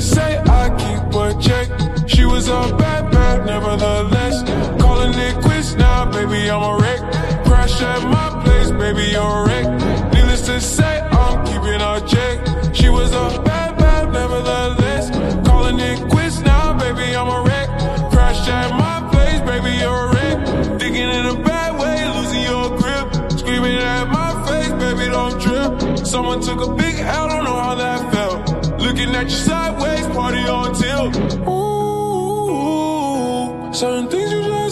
say I keep a check. She was a bad, bad, nevertheless. Calling it quits baby, I'm a wreck. Crash at my place, baby, you're a wreck. Needless to say, I'm keeping her check. She was a bad, bad, nevertheless. Calling it quits now, baby, I'm a wreck. Crash at my place, baby, you're a wreck. Digging in a bad way, losing your grip. Screaming at my face, baby, don't trip. Someone took a big L, don't know how that felt. Looking at you sideways, party on tilt. Ooh, certain things you just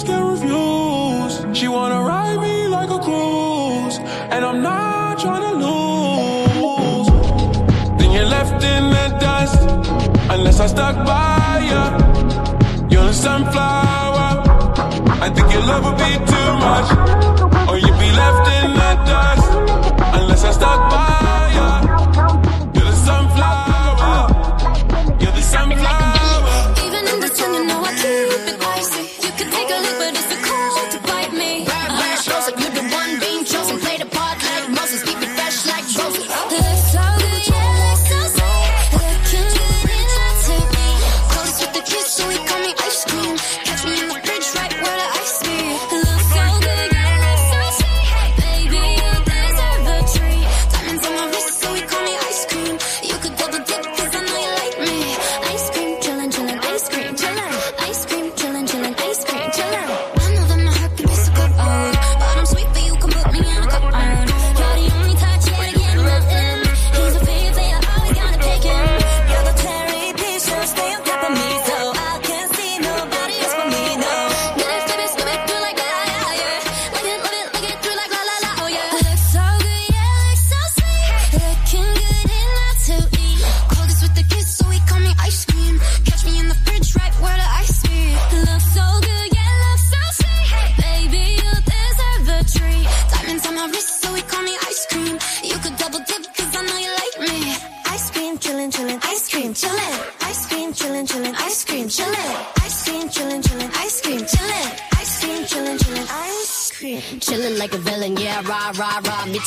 she wanna ride me like a cruise, and I'm not trying to lose. Then you're left in the dust, unless I stuck by ya. You're a sunflower. I think your love would be too much.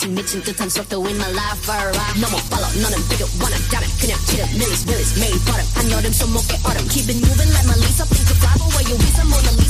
미친 듯한 속도 in my life alright 너무 빨라 너는 비교 원한다면 그냥 치는 밀리스 밀리스 매일 버릇 한여름 손목에 얼음 Keep it moving like my Lisa Think of fly away you Lisa Mona Lisa 가는 Lisa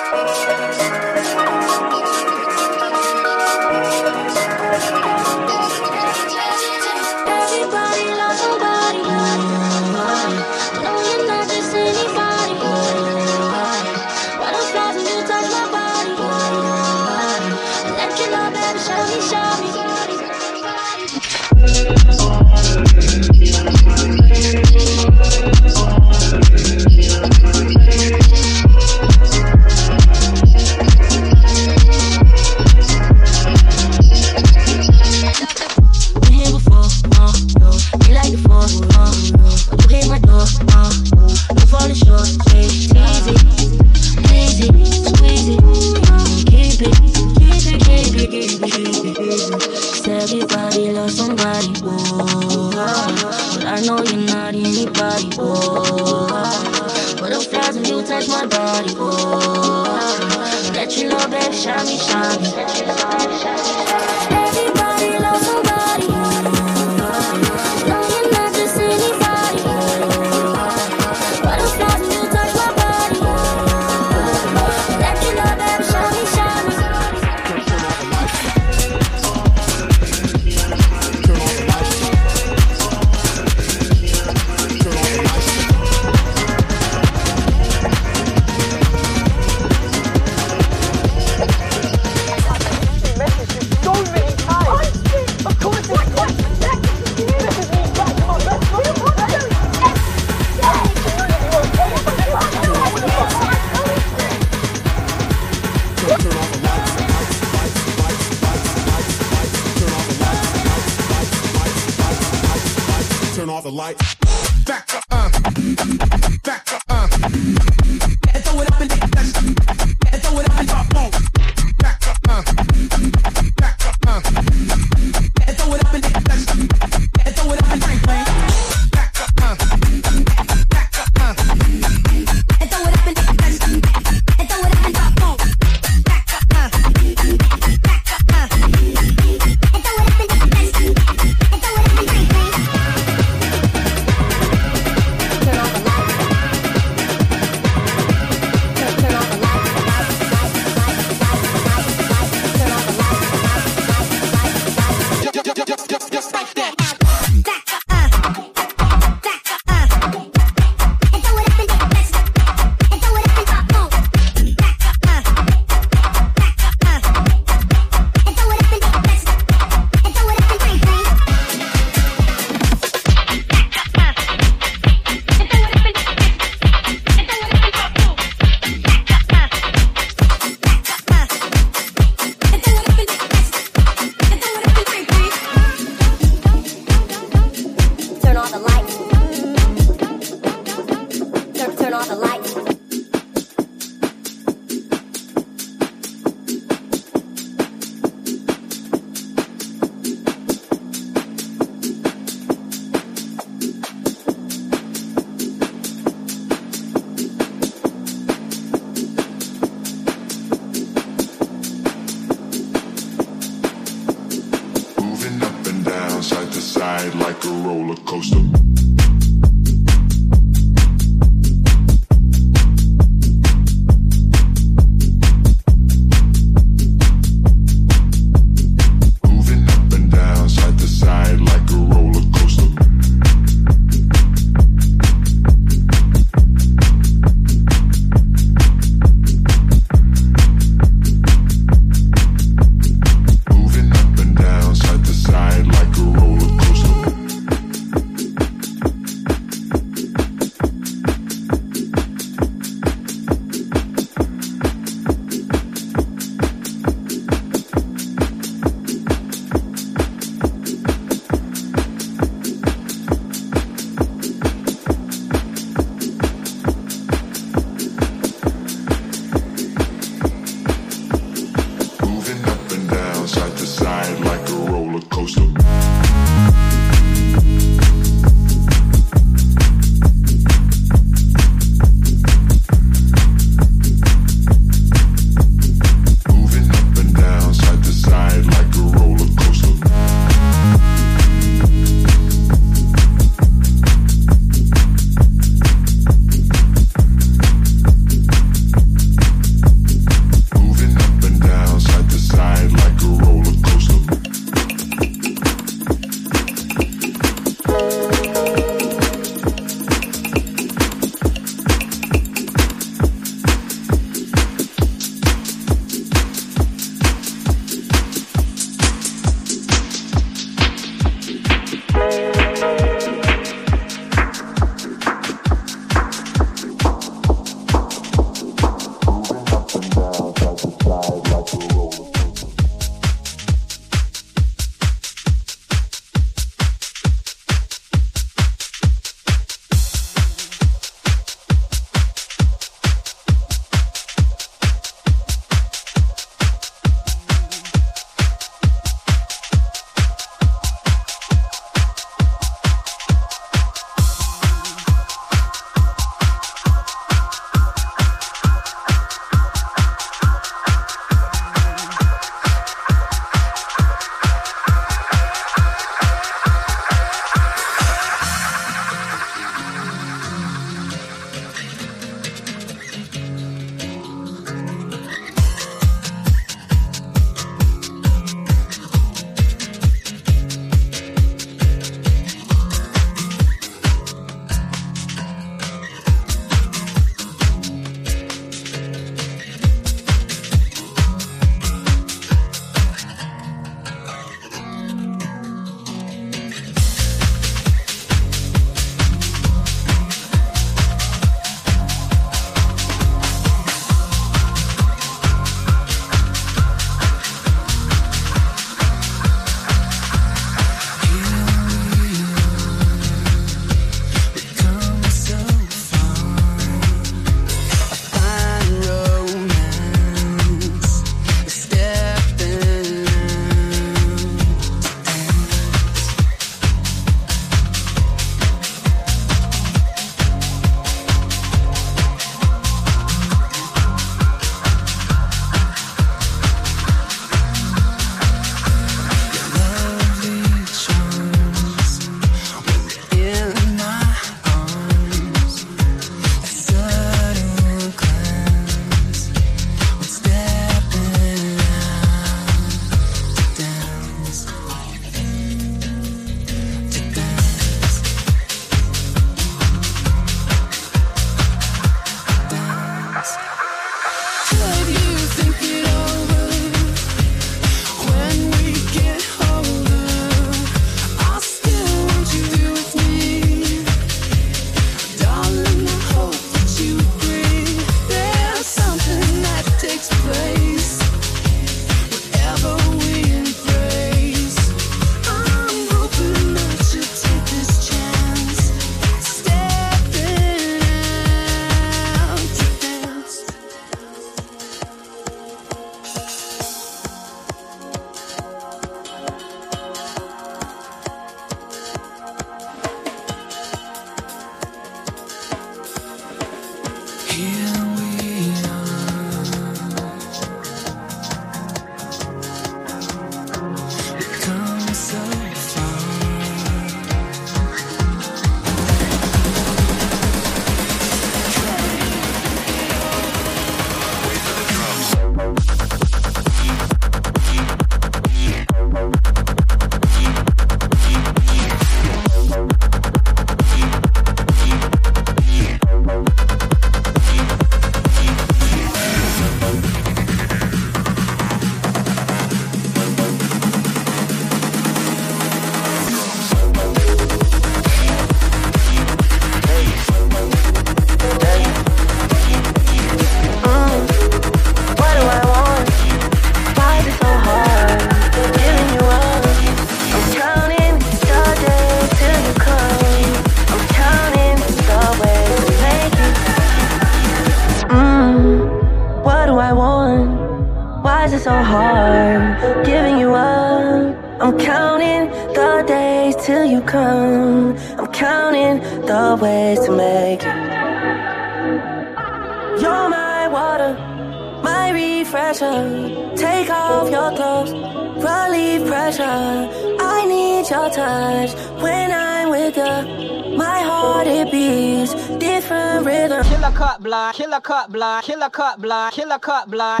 is different rhythm. Killer cut block, killer cut block, killer cut block, killer cut block.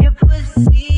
Your pussy.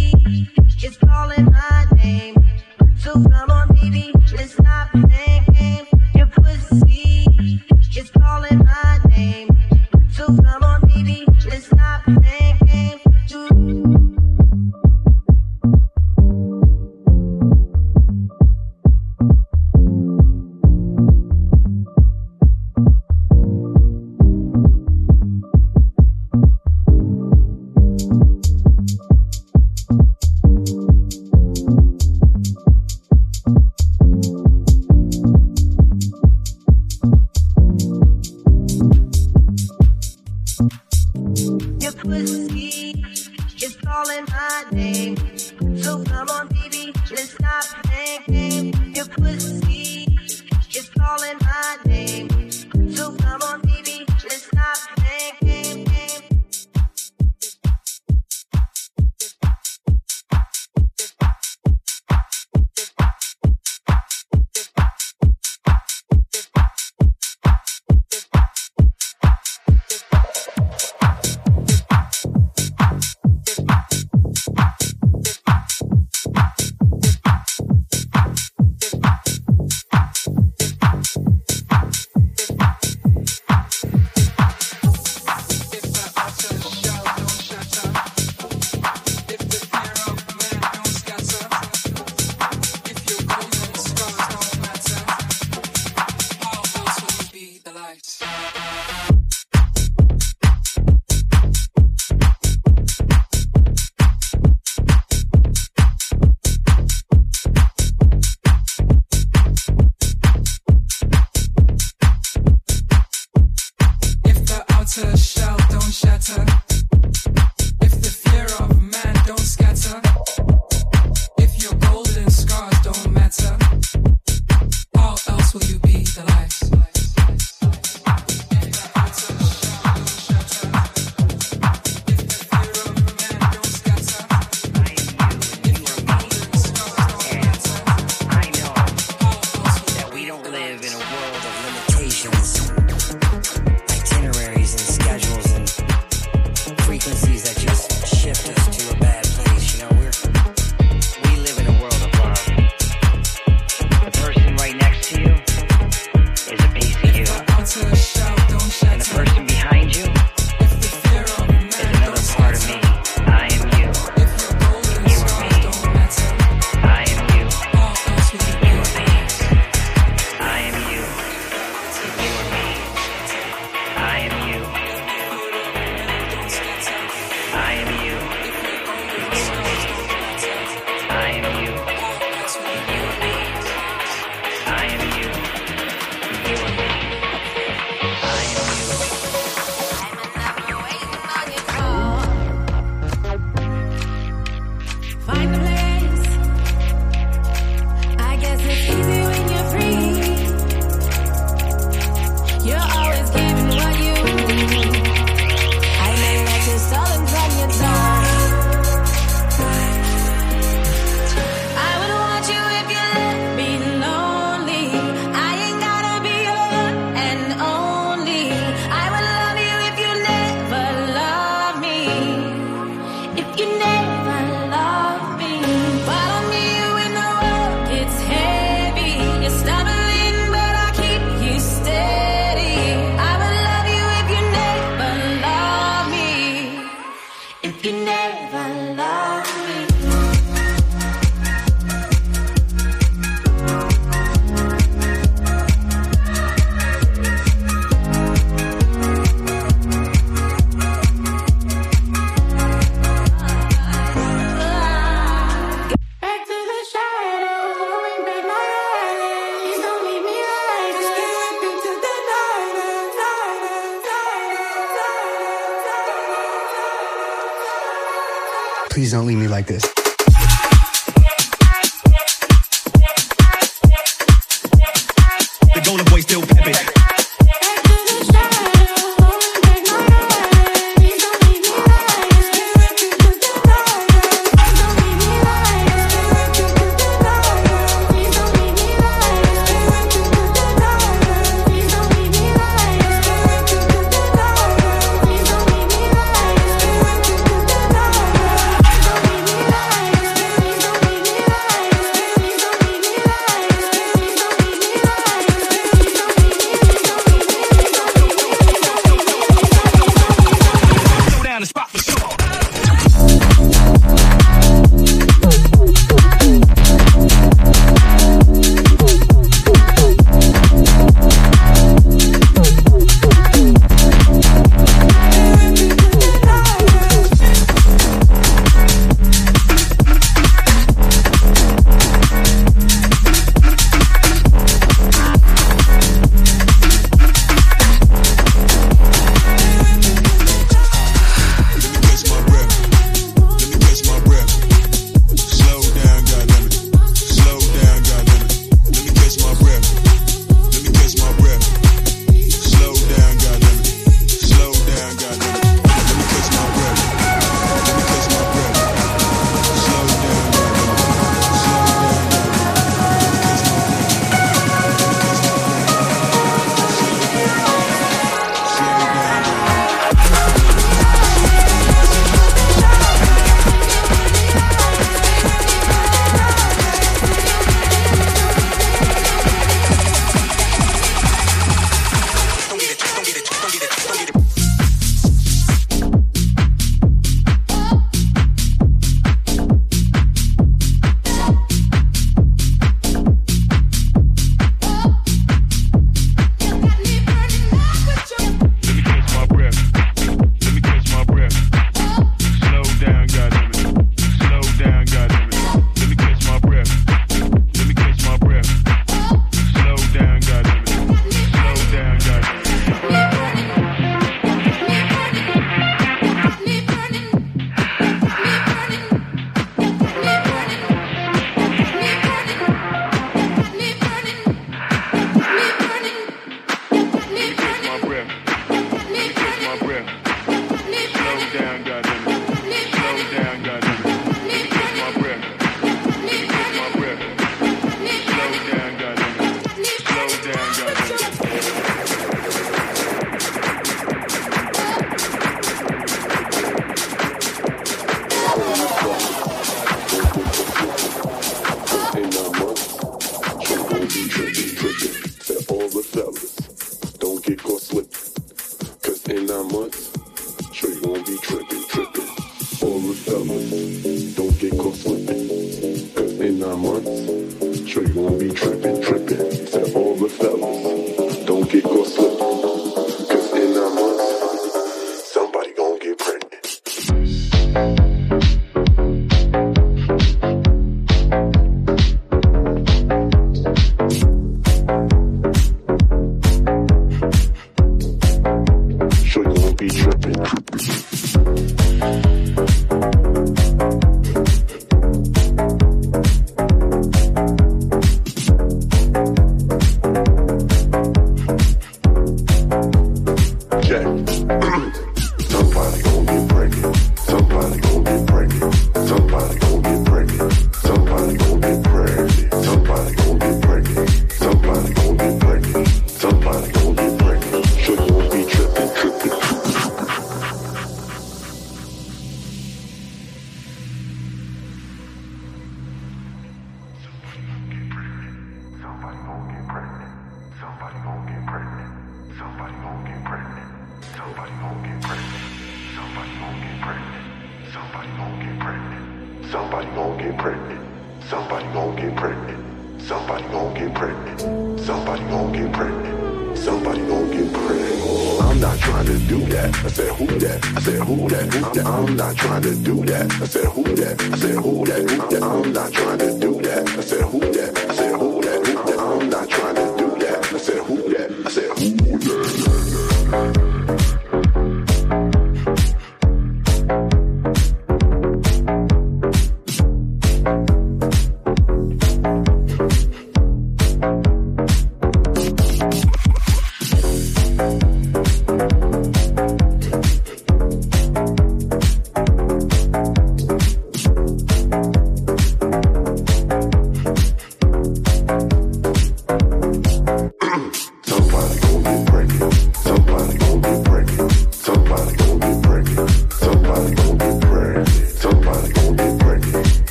Yeah, I'm not trying to do that. I said, who that?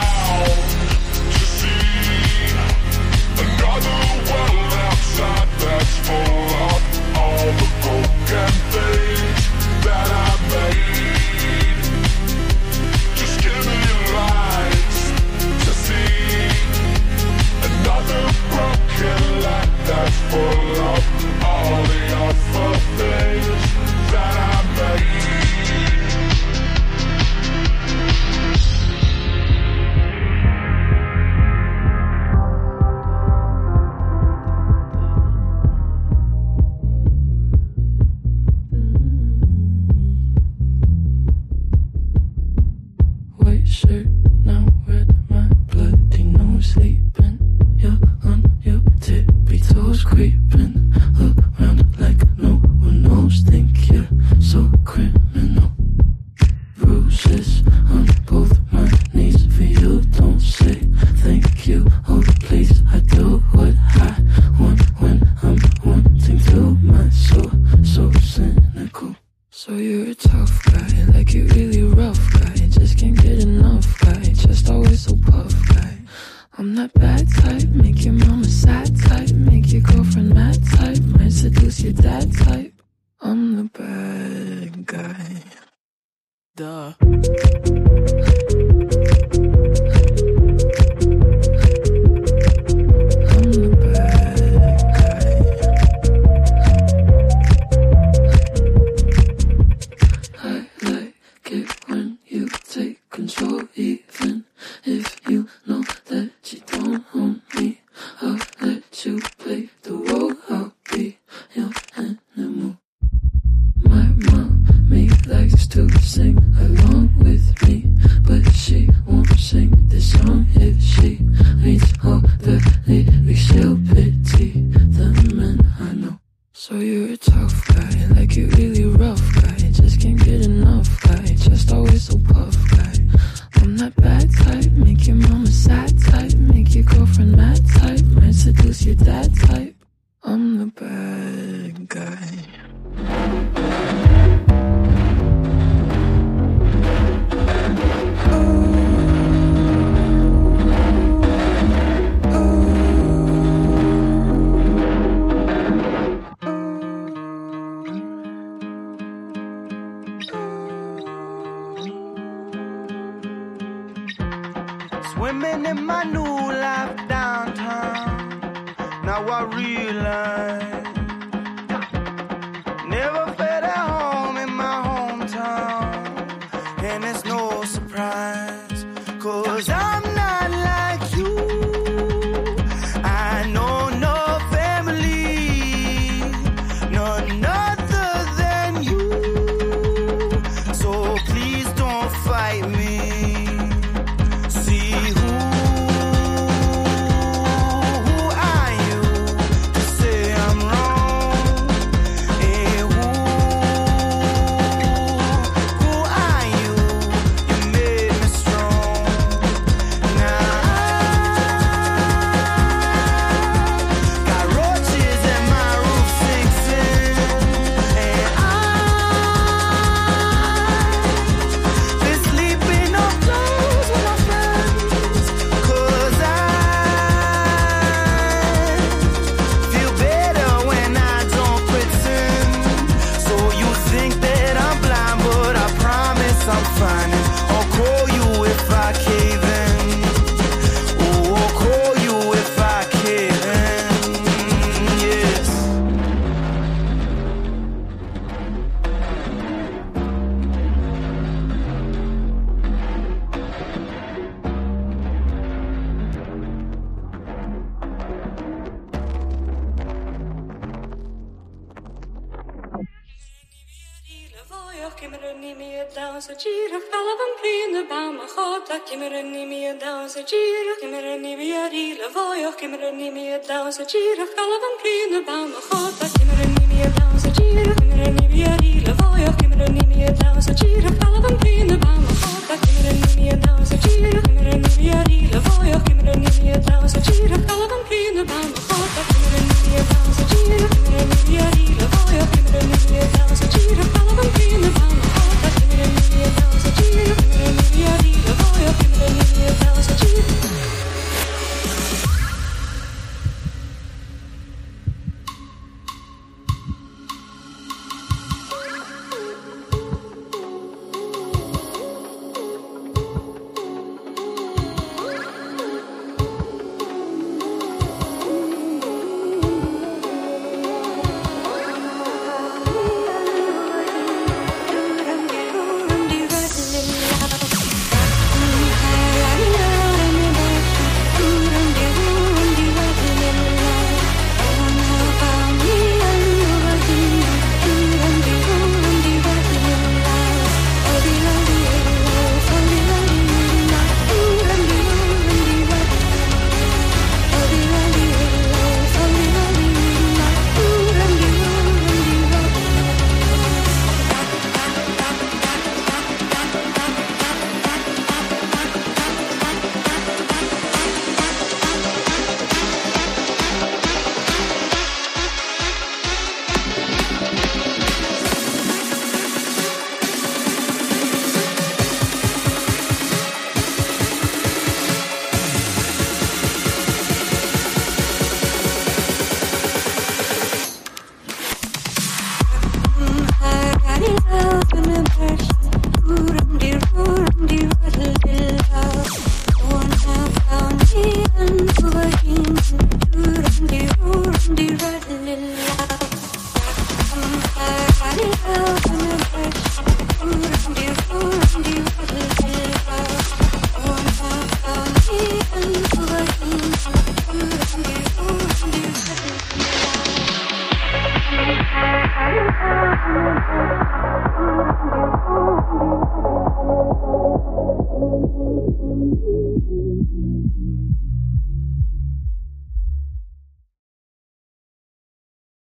now. Like you really rough guy, just can't get enough guy, just always so puff guy. I'm that bad type, make your mama sad type, make your girlfriend mad type, might seduce your dad type. I'm the bad guy. Duh.